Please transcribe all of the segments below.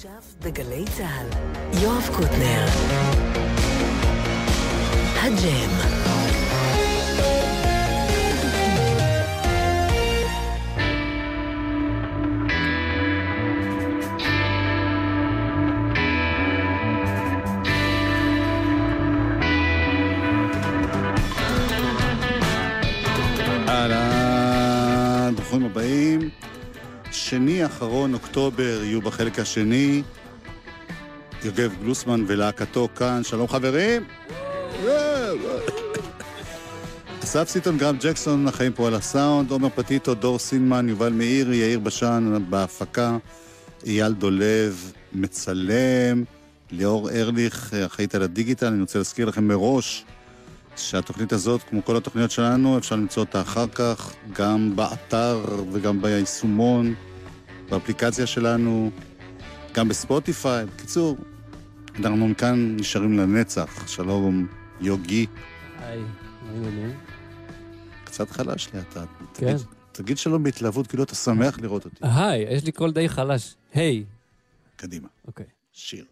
עכשיו בגלי צה"ל, יואב קוטנר. הג'ם. שני אחרון אוקטובר יהיו בחלק השני. יוגב גלוסמן ולהקתו כאן, שלום חברים. אסף סיטון, גרם ג'קסון, החיים פה על הסאונד, עומר פטיטו, דור סינמן, יובל מאירי, יאיר בשן בהפקה, אייל דולב מצלם, ליאור ארליך, אחראית על הדיגיטל. אני רוצה להזכיר לכם מראש שהתוכנית הזאת, כמו כל התוכניות שלנו, אפשר למצוא אותה אחר כך, גם באתר וגם ביישומון, באפליקציה שלנו, גם בספוטיפיי. בקיצור, אנחנו מכאן נשארים לנצח. שלום, יוגי. היי, מה העניינים? קצת חלש לי אתה. כן. תגיד, תגיד שלום בהתלהבות, כאילו אתה שמח לראות אותי. היי, יש לי קול די חלש. היי. קדימה, אוקיי. שיר.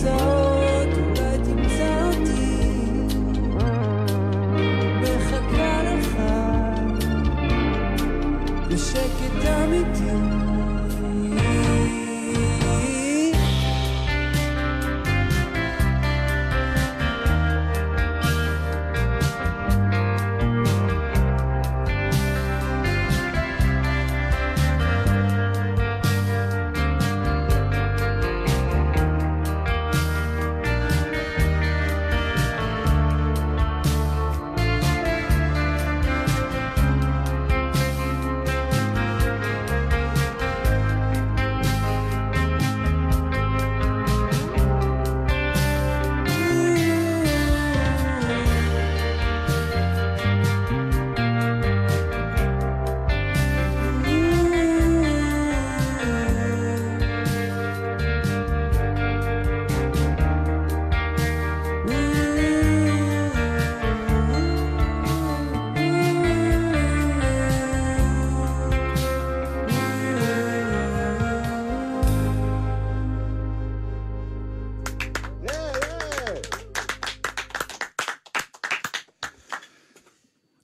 so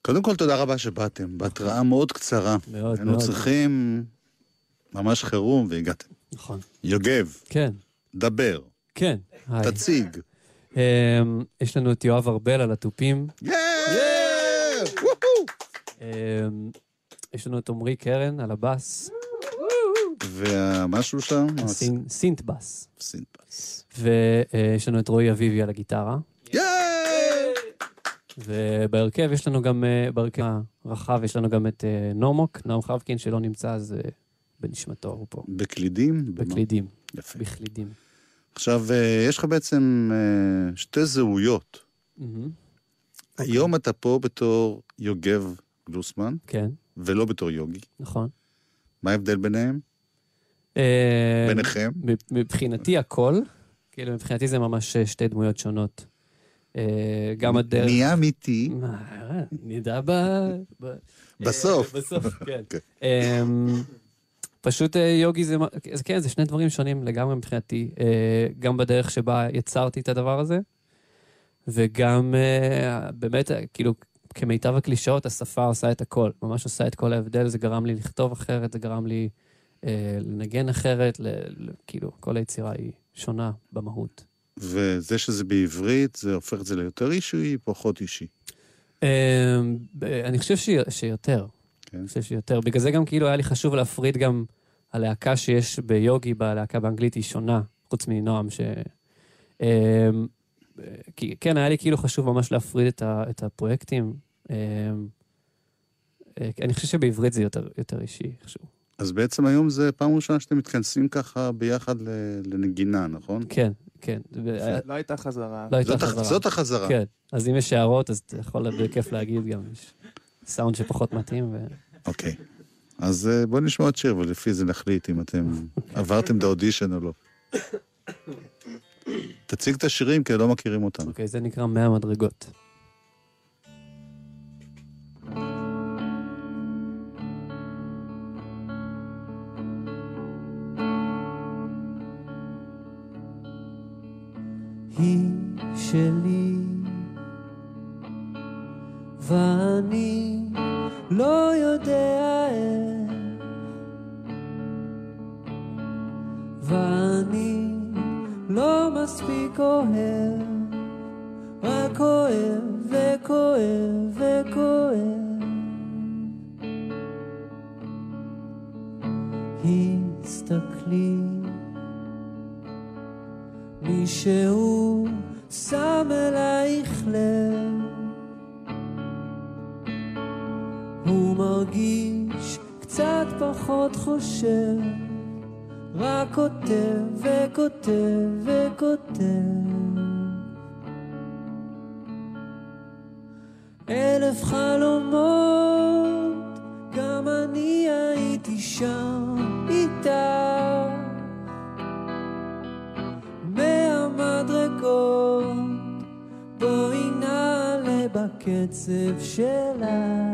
קודם כל, תודה רבה שבאתם, בהתראה מאוד קצרה. מאוד, היינו מאוד. צריכים ממש חירום והגעתם. נכון. יוגב, כן, דבר, כן. היי. תציג. אמ, יש לנו את יואב ארבל על התופים. אמ, יש לנו את עמרי קרן על הבאס. והמשהו שם? סינט בס. סינפס. ויש לנו את רועי אביבי על הגיטרה. יאה! ובהרכב יש לנו גם, אה, בהרכב הרחב יש לנו גם את אה, נומוק, נועם חבקין שלא נמצא, אז אה, בנשמתו הוא פה. בקלידים? במה? בקלידים, יפה. בכלידים. עכשיו, יש לך בעצם שתי זהויות. היום אתה פה בתור יוגב גלוסמן, כן, ולא בתור יוגי. נכון. מה ההבדל ביניהם? ביניכם? מב- מבחינתי הכל, כאילו מבחינתי זה ממש שתי דמויות שונות. אה, גם הדרך... נהיה אמיתי אה, נדע ב... בסוף. אה, בסוף, כן. כן. אמ, פשוט יוגי זה, כן, זה שני דברים שונים לגמרי מבחינתי. גם בדרך שבה יצרתי את הדבר הזה, וגם באמת, כאילו, כמיטב הקלישאות, השפה עושה את הכל. ממש עושה את כל ההבדל, זה גרם לי לכתוב אחרת, זה גרם לי לנגן אחרת, ל, ל, כאילו, כל היצירה היא שונה במהות. וזה שזה בעברית, זה הופך את זה ליותר אישי, פחות אישי. ב- אני חושב שיותר. כן. אני חושב שיותר. בגלל זה גם כאילו היה לי חשוב להפריד גם הלהקה שיש ביוגי, בלהקה באנגלית, היא שונה, חוץ מנועם, ש... אה, כי כן, היה לי כאילו חשוב ממש להפריד את, ה, את הפרויקטים. אה, אה, אני חושב שבעברית זה יותר, יותר אישי, איכשהו. אז בעצם היום זה פעם ראשונה שאתם מתכנסים ככה ביחד לנגינה, נכון? כן, כן. ו- לא הייתה חזרה. לא הייתה חזרה. זאת החזרה. כן, אז אם יש הערות, אז אתה יכול בכיף להגיד גם, יש סאונד שפחות מתאים. ו... אוקיי. אז אה, בואו נשמע עוד שיר, ולפי זה נחליט אם אתם עברתם את האודישן או לא. תציג את השירים, כי לא מכירים אותם. אוקיי, זה נקרא 100 מדרגות. היא שלי. ואני לא יודע איך. ואני לא מספיק אוהב. רק אוהב וכואב וכואב חושב, רק כותב וכותב וכותב. אלף חלומות, גם אני הייתי שם איתה. מהמדרגות, בואי נעלה בקצב שלה.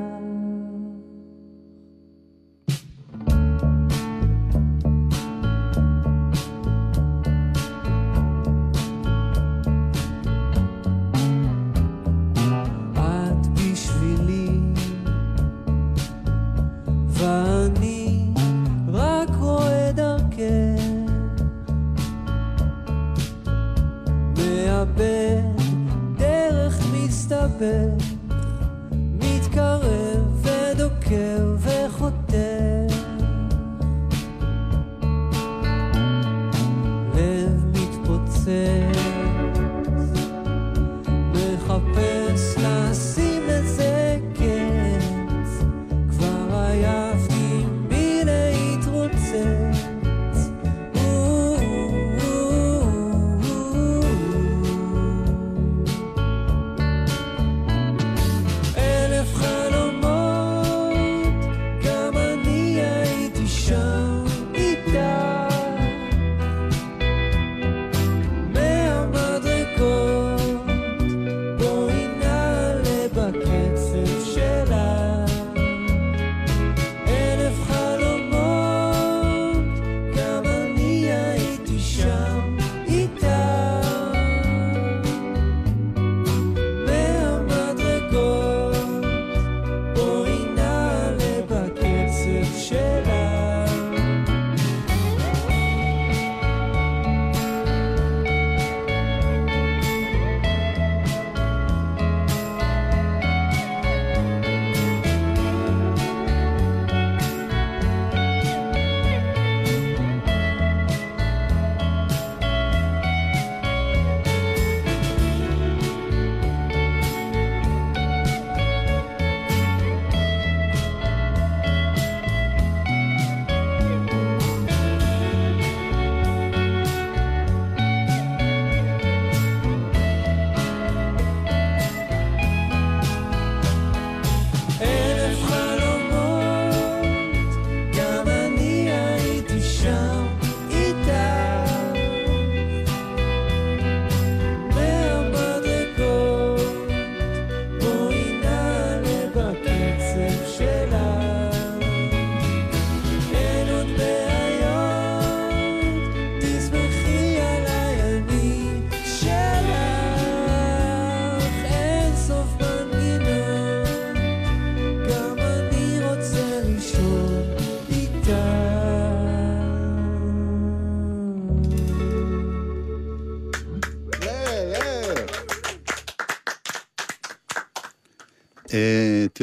it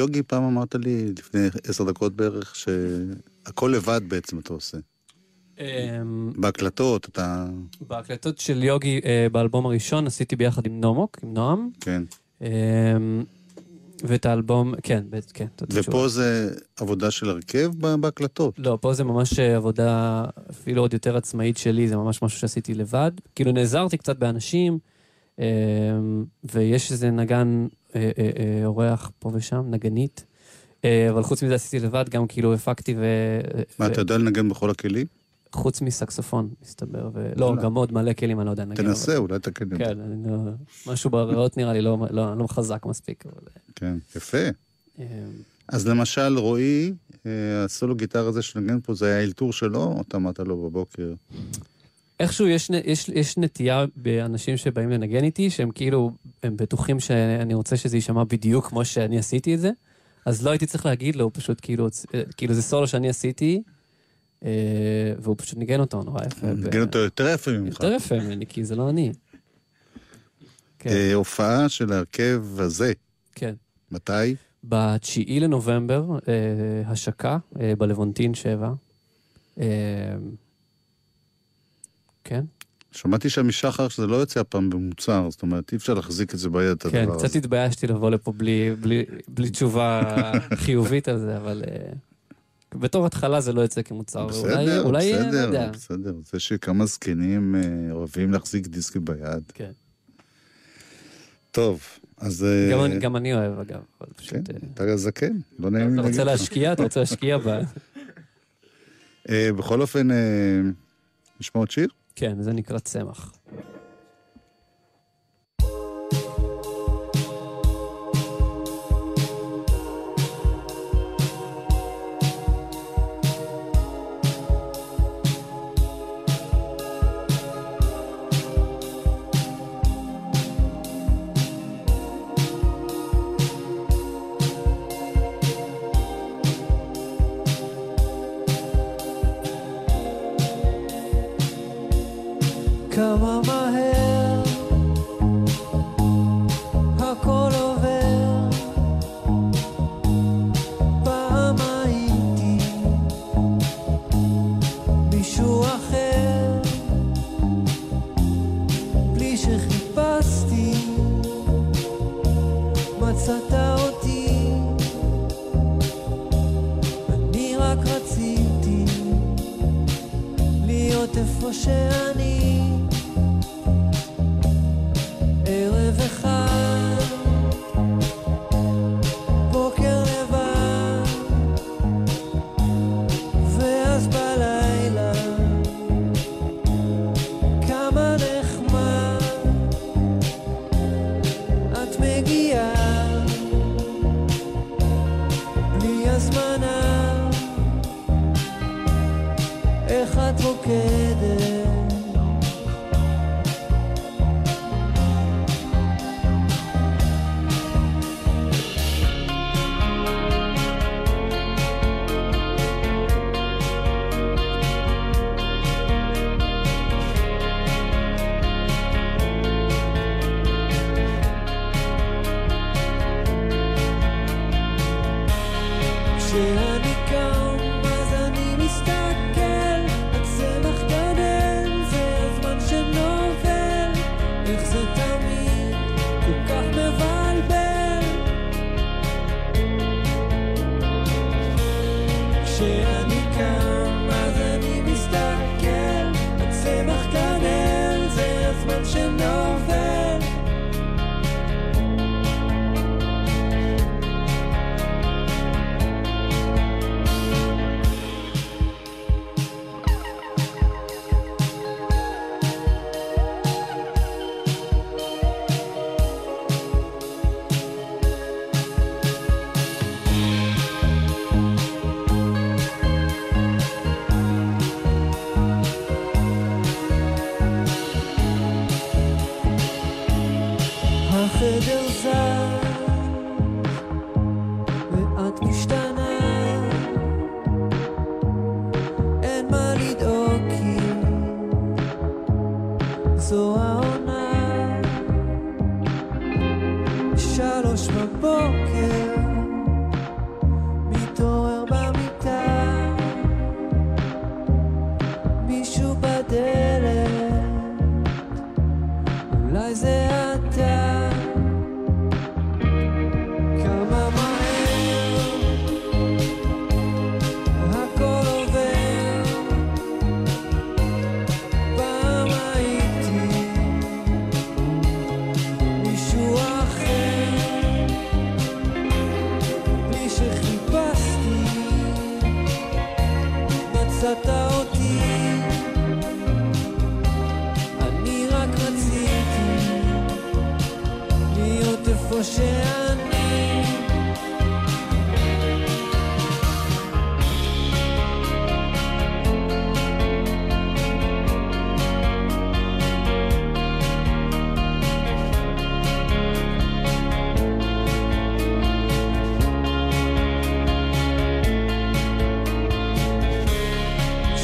טיוגי, פעם אמרת לי, לפני עשר דקות בערך, שהכל לבד בעצם אתה עושה. אמ, בהקלטות, אתה... בהקלטות של יוגי אה, באלבום הראשון עשיתי ביחד עם נומוק, עם נועם. כן. אמ, ואת האלבום, כן, כן. ופה זה עבודה של הרכב בהקלטות. לא, פה זה ממש אה, עבודה אפילו עוד יותר עצמאית שלי, זה ממש משהו שעשיתי לבד. כאילו נעזרתי קצת באנשים, אמ, ויש איזה נגן, אורח פה ושם, נגנית. אה, אבל חוץ מזה עשיתי לבד, גם כאילו הפקתי ו... מה, אתה יודע לנגן בכל הכלים? חוץ מסקסופון, מסתבר. לא. גם עוד מלא כלים אני לא יודע לנגן. תנסה, אולי תקן את זה. כן, לא... משהו בריאות נראה לי לא, לא, לא חזק מספיק. כן, יפה. אה, אז למשל, רועי, אה, הסולו גיטרה הזה שנגן פה, זה היה האלתור שלו, או אתה אמרת לו בבוקר? איכשהו יש, יש, יש נטייה באנשים שבאים לנגן איתי, שהם כאילו, הם בטוחים שאני רוצה שזה יישמע בדיוק כמו שאני עשיתי את זה, אז לא הייתי צריך להגיד לו, הוא פשוט כאילו, אה, כאילו זה סולו שאני עשיתי, אה, והוא פשוט ניגן אותו נורא יפה. נגן אותו יותר יפה ממך. יותר יפה ממני, כי זה לא אני. כן, אה, הופעה של ההרכב הזה, כן. מתי? בתשיעי לנובמבר, אה, השקה, אה, בלוונטין 7. כן, שמעתי שם משחר שזה לא יוצא הפעם במוצר, זאת אומרת, אי אפשר להחזיק את זה ביד, את כן, הדבר קצת הזה. התביישתי לבוא לפה בלי, בלי, בלי תשובה חיובית על זה, אבל אה, בתור התחלה זה לא יוצא כמוצר. אולי, בסדר, אולי, אה, לא בסדר. בסדר. זה שכמה זקנים אה, אוהבים להחזיק דיסקים ביד. כן. טוב, אז... גם, אני, גם אני אוהב, אגב. כן, פשוט, אתה זקן, לא נעים לי אתה להגיד רוצה לך. להשקיע? אתה רוצה להשקיע ב... בכל אופן, נשמע עוד שיר? כן, זה נקרא צמח.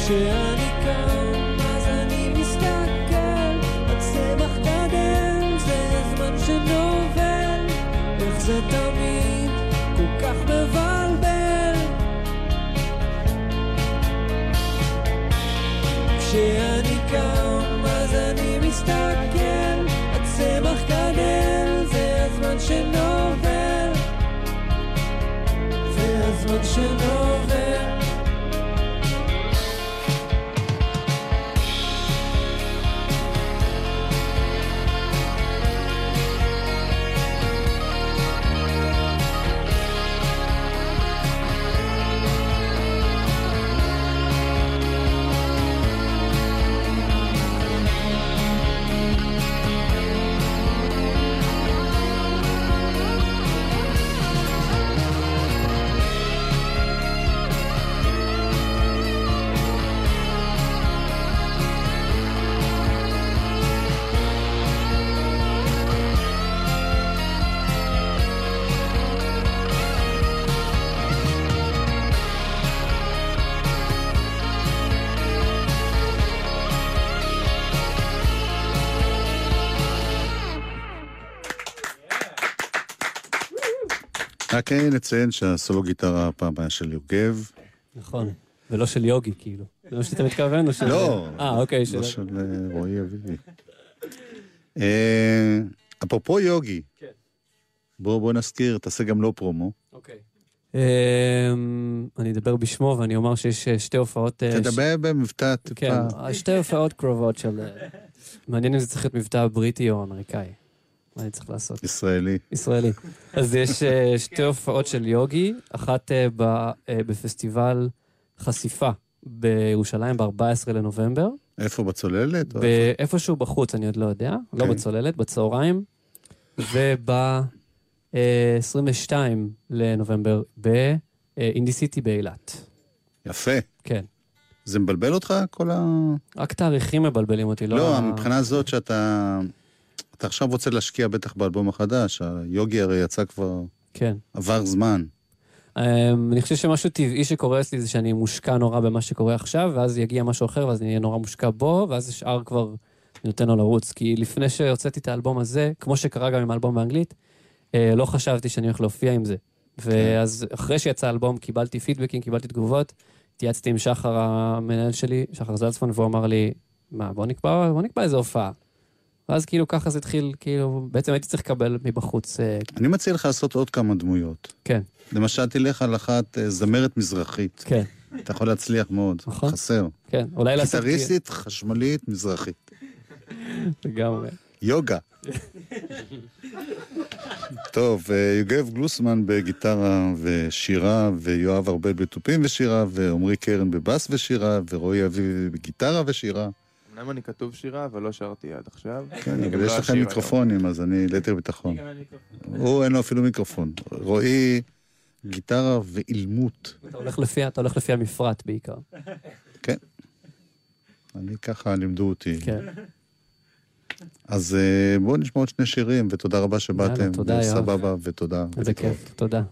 כשאני קם, אז אני מסתכל, הצמח גדל, זה הזמן שנובל, איך זה תמיד רק נציין שהסולו גיטרה הפעם היה של יוגב. נכון, ולא של יוגי, כאילו. זה מה שאתה מתכוון? או של... לא. אה, אוקיי. של... לא של אה, רועי אביבי. אה, אפרופו יוגי, כן. בואו נזכיר, תעשה גם לא פרומו. אוקיי. אמ, אני אדבר בשמו ואני אומר שיש אה, שתי הופעות... תדבר במבטא טיפה. כן, שתי הופעות קרובות של... מעניין אם זה צריך להיות מבטא בריטי או אמריקאי. מה אני צריך לעשות? ישראלי. ישראלי. אז יש אה, שתי הופעות של יוגי, אחת אה, אה, בפסטיבל חשיפה בירושלים ב-14 לנובמבר, איפה, בצוללת? באיפשהו בחוץ, אני עוד לא יודע, לא אוקיי. בצוללת, בצהריים, וב-22 לנובמבר באינדי סיטי באילת. יפה. כן. זה מבלבל אותך, כל ה... רק תאריכים מבלבלים אותי, לא... לא, מבחינה זאת שאתה... אתה עכשיו רוצה להשקיע בטח באלבום החדש, היוגי הרי יצא כבר, כן. עבר זמן. Um, אני חושב שמשהו טבעי שקורה אצלי זה שאני מושקע נורא במה שקורה עכשיו, ואז יגיע משהו אחר, ואז אני אהיה נורא מושקע בו, ואז השאר כבר נותן לו לרוץ. כי לפני שהוצאתי את האלבום הזה, כמו שקרה גם עם האלבום באנגלית, אה, לא חשבתי שאני הולך להופיע עם זה. ואז אחרי שיצא האלבום קיבלתי פידבקים, קיבלתי תגובות, התייעצתי עם שחר המנהל שלי, שחר זלצמן, והוא אמר לי, מה, בוא נקבע, בוא נקבע איזה הופעה. ואז כאילו ככה זה התחיל, כאילו, בעצם הייתי צריך לקבל מבחוץ, אה, אני מציע לך לעשות עוד כמה דמויות. כן, למשל, תלך על אחת אה, זמרת מזרחית. כן, אתה יכול להצליח מאוד. נכון. חסר. כן, אולי לעשות... גיטריסטית, חשמלית, מזרחית. לגמרי. יוגה. טוב, אה, יוגב גלוסמן בגיטרה ושירה, ויואב ארבל בתופים ושירה, ועמרי קרן בבאס ושירה, ורועי אביבי בגיטרה ושירה. אמנם אני כתוב שירה, אבל לא שרתי עד עכשיו. כן, אבל לא יש לכם אשיר היום. מיקרופונים, אז אני ליתר ביטחון. הוא אין לו אפילו מיקרופון. רועי, גיטרה ואילמות. אתה הולך לפי, המפרט בעיקר. כן. אני ככה לימדו אותי. כן. אז אה, בואו נשמע עוד שני שירים, ותודה רבה שבאתם. יאללה, תודה, יואב. סבבה, ותודה. איזה. כיף, תודה.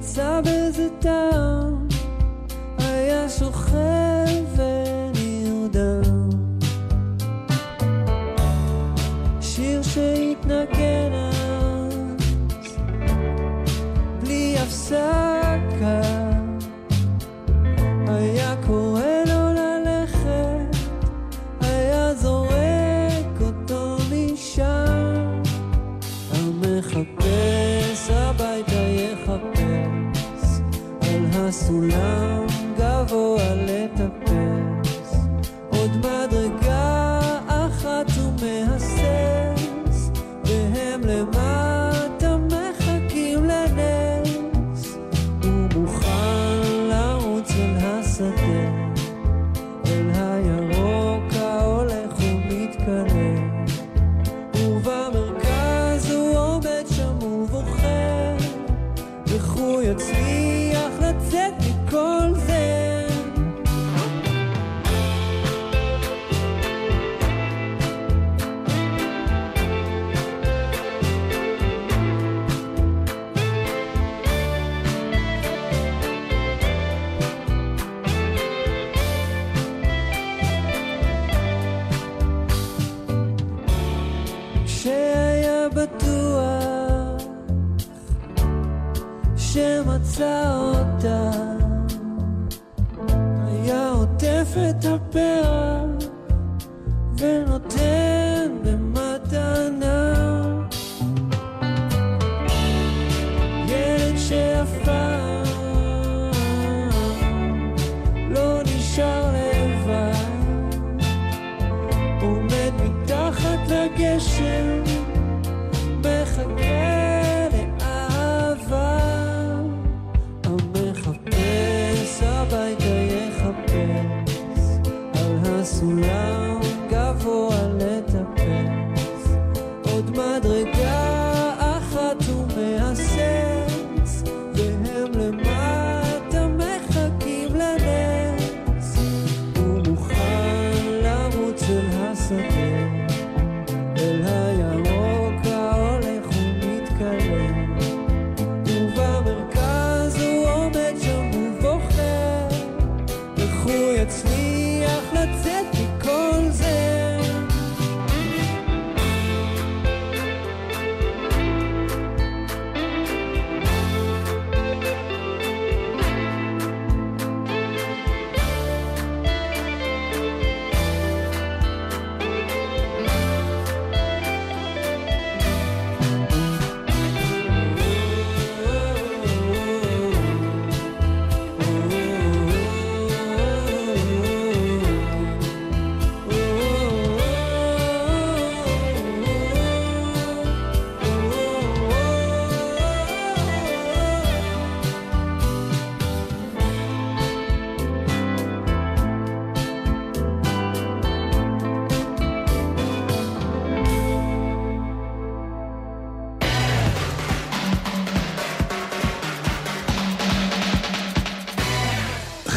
מצא בזה טעם, היה שוכב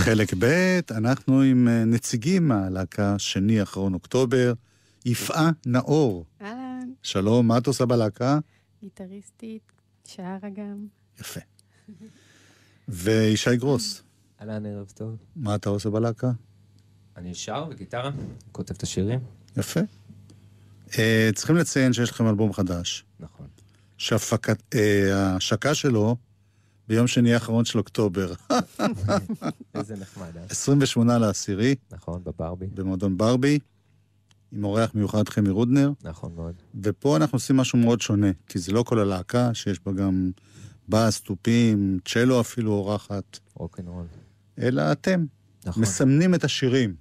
חלק ב', אנחנו עם אה, נציגים מהלהקה שני אחרון אוקטובר, יפעה נאור. אהלן, שלום, מה את עושה בלהקה? גיטריסטית, שרה גם. יפה. וישי גרוס, אהלן, ערב טוב. מה אתה עושה בלהקה? אני שר בגיטרה, כותב את השירים. יפה. אה, צריכים לציין שיש לכם אלבום חדש, נכון. שההשקה שלו ביום שני האחרון של אוקטובר, איזה נחמד, אה? 28 לעשירי, נכון, בברבי. במועדון ברבי, עם אורח מיוחד חמי רודנר. נכון מאוד. ופה אנחנו עושים משהו מאוד שונה, כי זה לא כל הלהקה, שיש בה גם בס, תופים, צ'לו אפילו אורחת, רוקנרול. אלא אתם, נכון. מסמנים את השירים.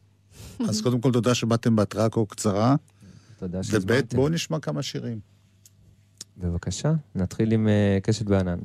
אז קודם כל תודה שבאתם בהתראה כה קצרה, תודה וב' שהזמנתם. בואו נשמע כמה שירים. בבקשה, נתחיל עם אה, קשת בענן.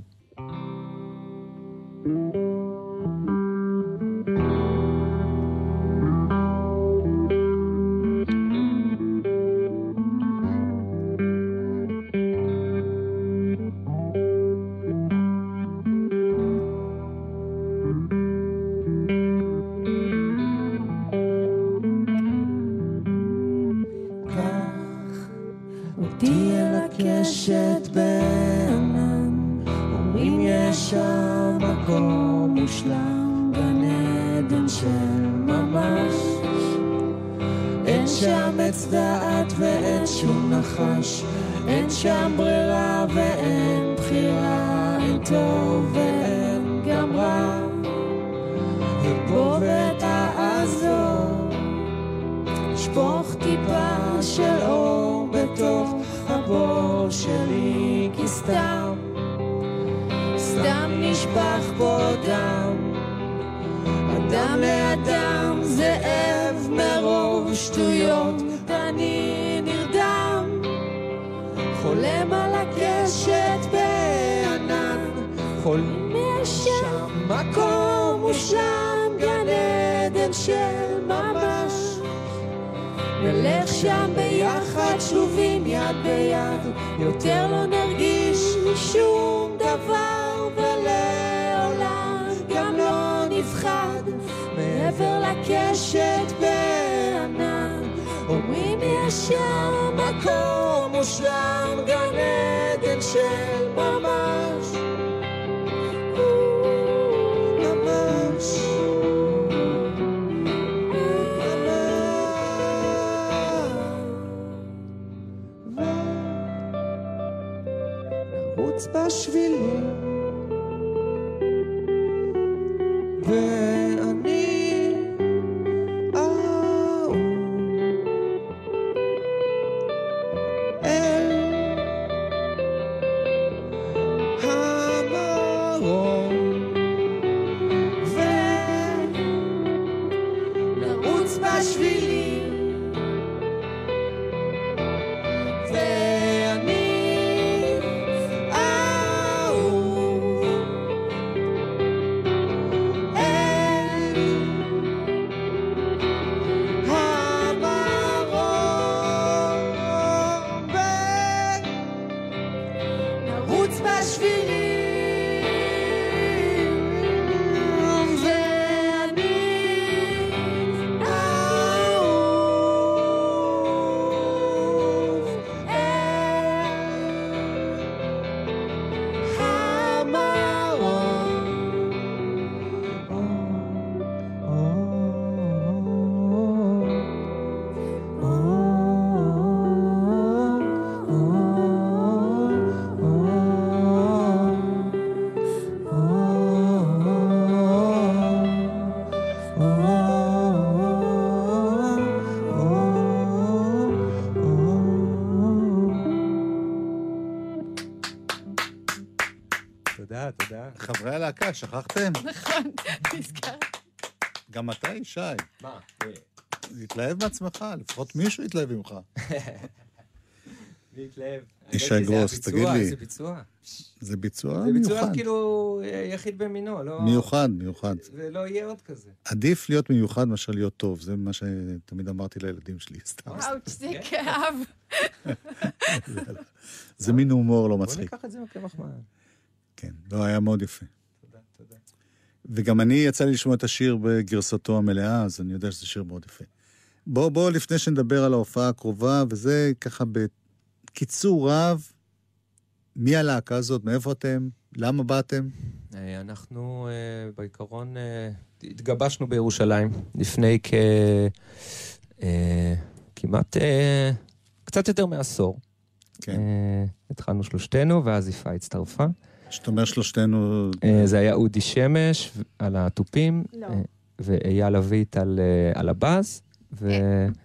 טוב ואין גם רע. בוא ותעזור, שפוך טיפה של אור בתוך הבור שלי, כי סתם, סתם נשפך פה דם. אדם לאדם זאב מרוב שטויות, יש שם מקום מושלם, גן עדן של ממש. נלך שם ביחד, שלובים יד ביד, יותר לא נרגיש שום דבר, ולעולם גם לא נפחד, מעבר לקשת בענן. אומרים יש שם מקום מושלם, גן עדן של. ממש. נרוץ בשבילים ואני חברי הלהקה, שכחתם? נכון, נזכרת. גם אתה, ישי. מה? להתלהב מעצמך, לפחות מישהו יתלהב ממך. להתלהב. ישי היא, זה גרוס, תגיד לי. זה ביצוע. זה ביצוע זה ביצוע מיוחד. כאילו יחיד במינו, לא... מיוחד, מיוחד. ולא יהיה עוד כזה. עדיף להיות מיוחד מאשר להיות טוב, זה מה שתמיד אמרתי לילדים שלי, סתם. אאוץ', זה כאב. זה מין הומור לא בוא מצחיק. ניקח את זה כמחמאה. כן, לא, היה מאוד יפה. וגם אני, יצא לי לשמוע את השיר בגרסתו המלאה, אז אני יודע שזה שיר מאוד יפה. בואו, בוא, לפני שנדבר על ההופעה הקרובה, וזה ככה בקיצור רב, מי הלהקה הזאת, מאיפה אתם, למה באתם? אה, אנחנו אה, בעיקרון אה, התגבשנו בירושלים לפני כ... כמעט... קצת יותר מעשור. כן. התחלנו שלושתנו, ואז יפעה הצטרפה. שאתה אומר שלושתנו, אה, זה היה אודי שמש על התופים, לא. אה, ואייל אביט על, אה, על הבאז,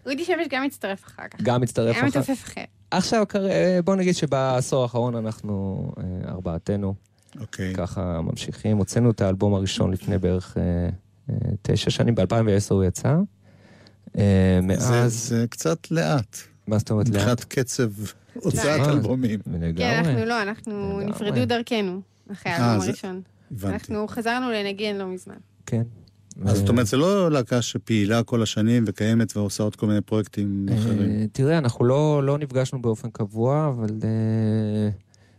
אודי שמש גם הצטרף אחר כך. הצטרף היה אחר. מתופף אחר. עכשיו, בוא נגיד שבעשור האחרון אנחנו ארבעתנו אוקיי. ככה ממשיכים. הוצאנו את האלבום הראשון לפני בערך תשע שנים, ב-2010 הוא יצא. אה, זה, מאז, זה קצת לאט, מה זאת אומרת לאט? מבחינת קצב הוצאת אה, אלבומים. כן. אנחנו לא, אנחנו. נפרדו דרכנו אחרי אה, האלבום הראשון. אנחנו חזרנו לנגן לא מזמן. כן. אז זאת אה, אומרת, זה לא להקה שפעילה כל השנים וקיימת ועושה עוד כל מיני פרויקטים אחרים. אה, תראה, אנחנו לא, לא נפגשנו באופן קבוע, אבל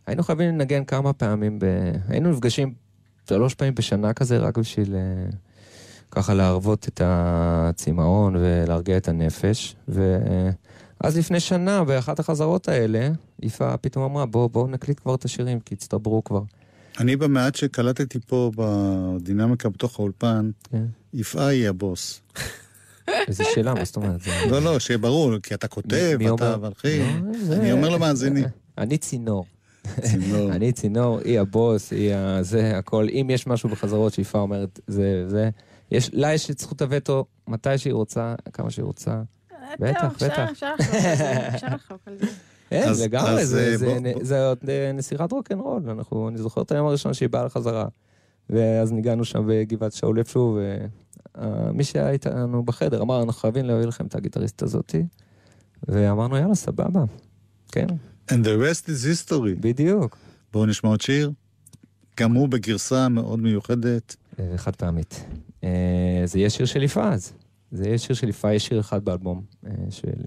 היינו חייבים לנגן כמה פעמים. היינו נפגשים שלוש פעמים בשנה כזה, רק בשביל ככה להרוות את הצמאון ולהרגיע את הנפש. אז לפני שנה, באחת החזרות האלה, יפה פתאום אמרה, בואו בוא נקליט כבר את השירים, כי הצטברו כבר. אני במעט שקלטתי פה בדינמיקה בתוך האולפן, כן. יפעה היא הבוס. איזה שאלה, מה זאת אומרת? זה- לא, לא, שיהיה ברור, כי אתה כותב, מי אתה אומר? מלחין. לא, זה- אני אומר למאזינים. אני צינור. צינור. אני צינור, היא הבוס, היא הזה, הכל. אם יש משהו בחזרות שיפה אומרת, זה, זה. יש, לה יש את זכות הווטו מתי שהיא רוצה, כמה שהיא רוצה. בטח, בטח. אפשר לחלוק על זה, אז- לגמרי, זה- אה, זה עוד אה, נסירת רוקנרול. אנחנו, אני זוכר את היום הראשון שהיא באה לחזרה. ואז ניגענו שם בגבעת שאול איפשהו, ומי שהיה איתנו בחדר אמר, אנחנו חייבים להביא לכם את הגיטריסט הזאתי. ואמרנו, יאללה, סבבה. כן, And the rest is history. בדיוק. בואו נשמע עוד שיר. גם הוא בגרסה מאוד מיוחדת. אה, חד פעמית. זה יהיה שיר של יפעת. זה יהיה שיר של יפעת, יש שיר אחד באלבום אה, של-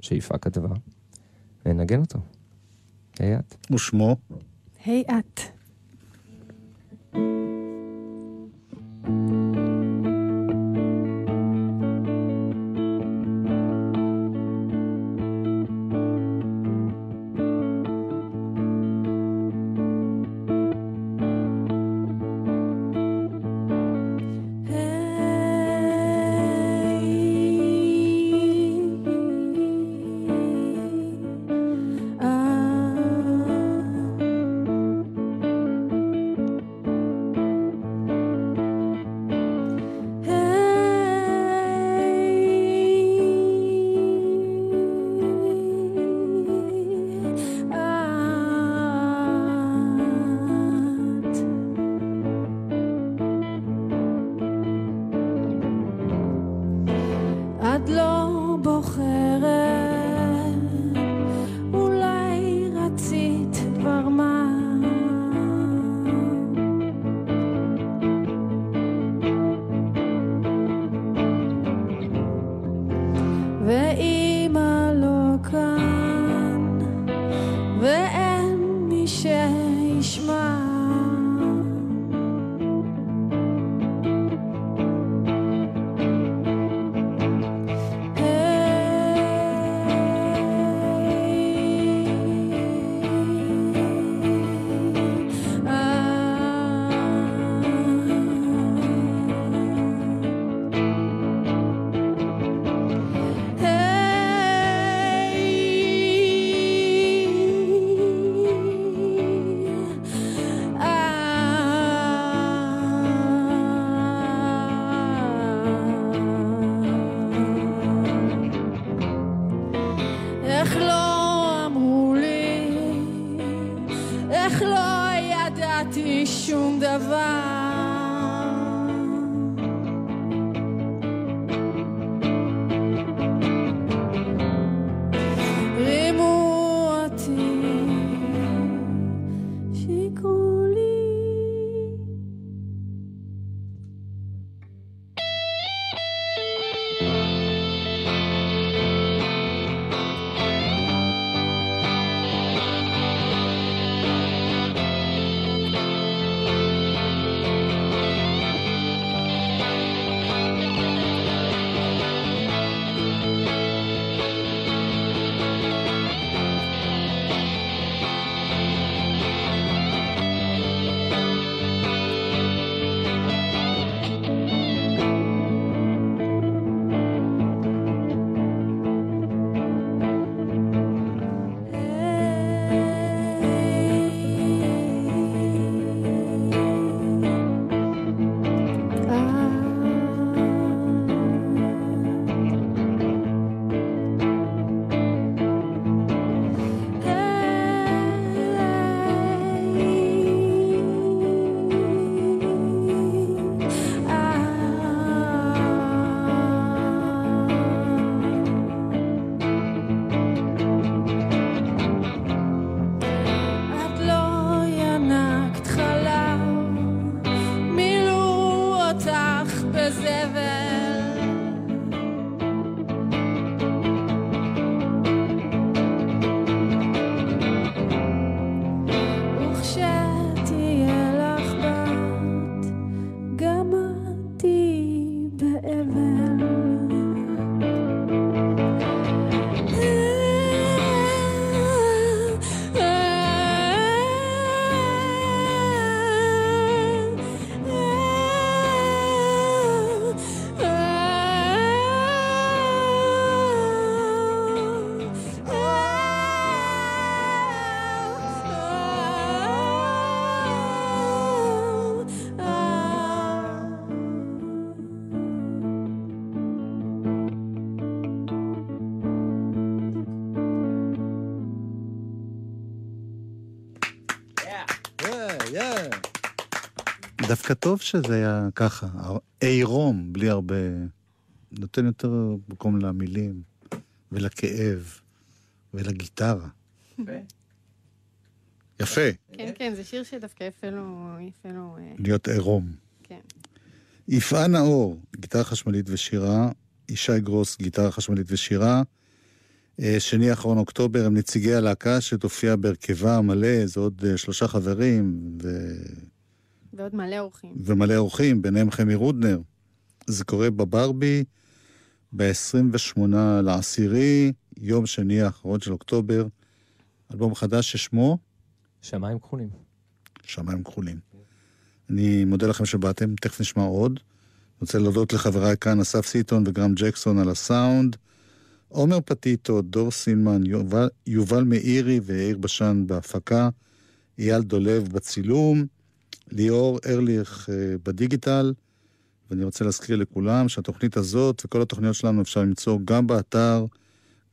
שיפעת כתבה. ונגן אותו. היי את. ושמו, היי את. את דווקא טוב שזה היה ככה, עירום, בלי הרבה... נותן יותר מקום למילים, ולכאב, ולגיטרה. יפה, כן, כן, זה שיר שדווקא יפה לו, יפה לו... אה, להיות עירום. כן. יפעה נאור, גיטרה חשמלית ושירה, ישי גרוס, גיטרה חשמלית ושירה. אה, שני האחרון אוקטובר הם נציגי הלהקה שתופיע בהרכבה המלא, זה עוד אה, שלושה חברים ו... ועוד מלא אורחים. ומלא אורחים, ביניהם חמי רודנר. זה קורה בברבי ב-28 לעשירי, יום שני האחרון של אוקטובר. אלבום חדש ששמו שמיים כחולים. שמיים כחולים. אני מודה לכם שבאתם, תכף נשמע עוד. אני רוצה להודות לחבריי כאן, אסף סיטון וגרם ג'קסון על הסאונד. עומר פטיטו, דור סילמן, יובל, יובל מאירי ויאיר בשן בהפקה, אייל דולב בצילום, ליאור ארליך אה, בדיגיטל, ואני רוצה להזכיר לכולם שהתוכנית הזאת וכל התוכניות שלנו אפשר למצוא גם באתר,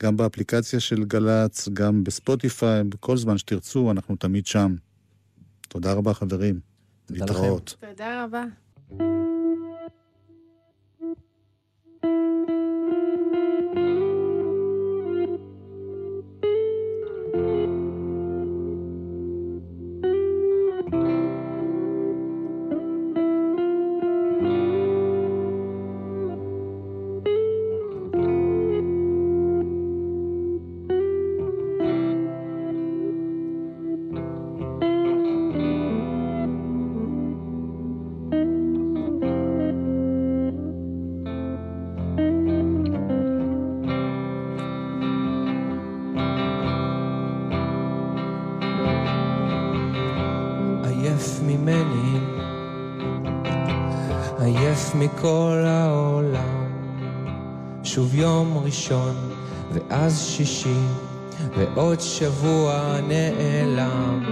גם באפליקציה של גל"צ, גם בספוטיפיי, בכל זמן שתרצו, אנחנו תמיד שם. תודה רבה, חברים. תודה לכם. להתראות. תודה רבה. עייף ממני, עייף מכל העולם. שוב יום ראשון, ואז שישי, ועוד שבוע נעלם.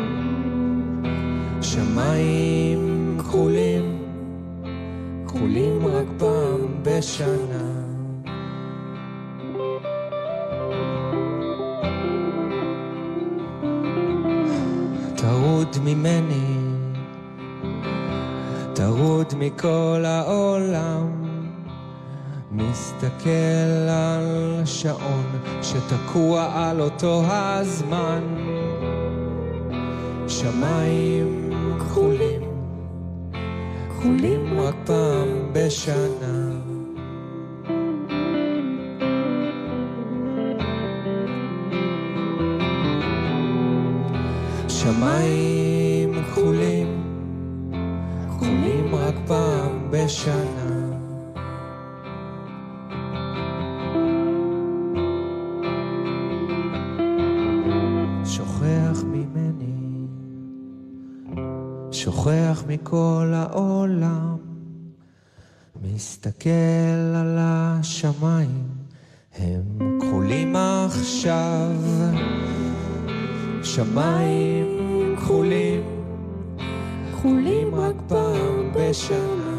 שמיים כחולים, כחולים רק פעם בשנה. ממני, מכל העולם, מסתכל על שעון שתקוע על אותו הזמן. שמיים כחולים, כחולים רק פעם בשנה. מסתכל על השמיים, הם כחולים עכשיו. שמיים כחולים, כחולים רק פעם בשנה.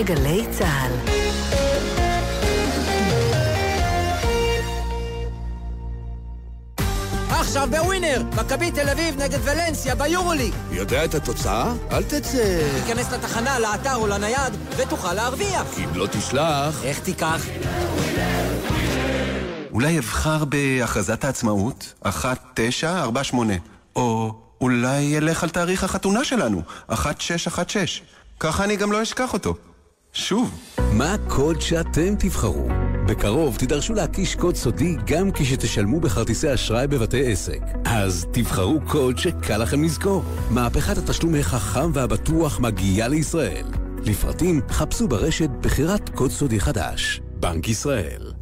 לגלי צה"ל. עכשיו בווינר, מכבי תל אביב נגד ולנסיה ביורוליג. יודע את התוצאה? אל תצא. תיכנס לתחנה, לאתר או לנייד, ותוכל להרוויח. כי אם לא תשלח... איך תיקח? אולי אבחר בהכרזת העצמאות 1948, או אולי אלך על תאריך החתונה שלנו, 1616. ככה אני גם לא אשכח אותו. שוב. מה הקוד שאתם תבחרו? בקרוב תידרשו להקיש קוד סודי גם כשתשלמו בכרטיסי אשראי בבתי עסק. אז תבחרו קוד שקל לכם לזכור. מהפכת התשלום החכם והבטוח מגיעה לישראל. לפרטים חפשו ברשת בחירת קוד סודי חדש. בנק ישראל.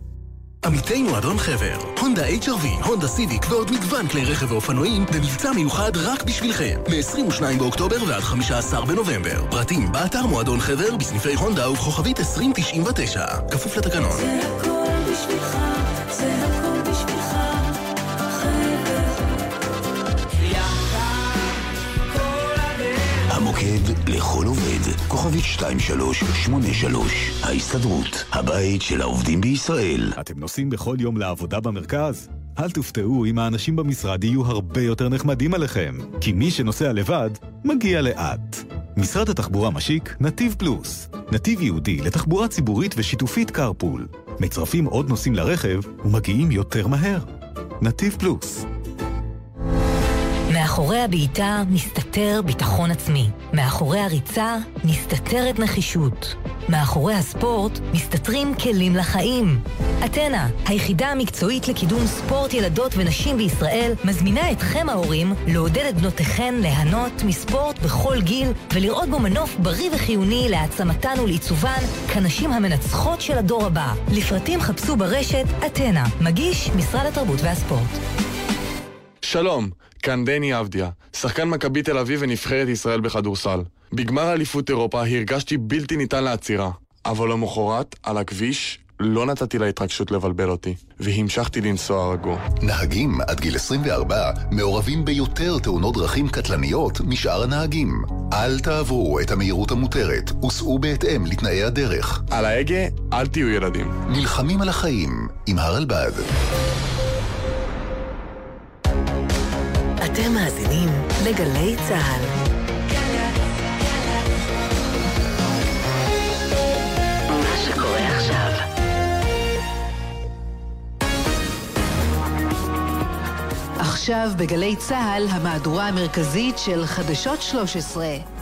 עמיתינו אדון חבר, הונדה HR-V, הונדה סיביק ועוד מגוון כלי רכב ואופנועים במבצע מיוחד רק בשבילכם, מ-22 באוקטובר ועד 15 בנובמבר. פרטים באתר מועדון חבר בסניפי הונדה ובכוכבית 2099, כפוף לתקנון. לכל עובד, כוכבית 2383, ההסתדרות, הבית של העובדים בישראל. אתם נוסעים בכל יום לעבודה במרכז? אל תופתעו אם האנשים במשרד יהיו הרבה יותר נחמדים עליכם, כי מי שנוסע לבד, מגיע לאט. משרד התחבורה משיק נתיב פלוס, נתיב ייעודי לתחבורה ציבורית ושיתופית קרפול. מצרפים עוד נוסעים לרכב ומגיעים יותר מהר. נתיב פלוס. מאחורי הבעיטה מסתתר ביטחון עצמי. מאחורי הריצה מסתתרת נחישות. מאחורי הספורט מסתתרים כלים לחיים. אתנה, היחידה המקצועית לקידום ספורט ילדות ונשים בישראל, מזמינה אתכם ההורים לעודד את בנותיכן ליהנות מספורט בכל גיל ולראות בו מנוף בריא וחיוני להעצמתן ולעיצובן כנשים המנצחות של הדור הבא. לפרטים חפשו ברשת אתנה, מגיש משרד התרבות והספורט. שלום, כאן דני אבדיה, שחקן מכבי תל אביב ונבחרת ישראל בכדורסל. בגמר אליפות אירופה הרגשתי בלתי ניתן לעצירה, אבל למחרת, על הכביש, לא נתתי להתרגשות לבלבל אותי, והמשכתי לנסוע רגוע. נהגים עד גיל 24 מעורבים ביותר תאונות דרכים קטלניות משאר הנהגים. אל תעברו את המהירות המותרת וסעו בהתאם לתנאי הדרך. על ההגה, אל תהיו ילדים. נלחמים על החיים עם הרלב"ד. אתם מאזינים לגלי צה"ל. עכשיו בגלי צה"ל, המהדורה המרכזית של חדשות 13.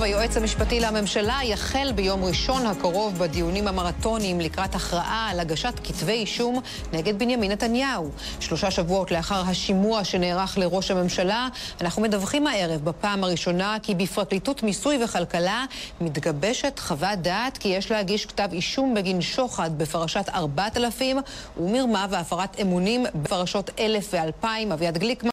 טוב. היועץ המשפטי לממשלה יחל ביום ראשון הקרוב בדיונים המרתוניים לקראת הכרעה על הגשת כתבי אישום נגד בנימין נתניהו. שלושה שבועות לאחר השימוע שנערך לראש הממשלה, אנחנו מדווחים הערב בפעם הראשונה כי בפרקליטות מיסוי וכלכלה מתגבשת חוות דעת כי יש להגיש כתב אישום בגין שוחד בפרשת 4000 ומרמה והפרת אמונים בפרשות 1000 ו-2000. אביעד גליקמן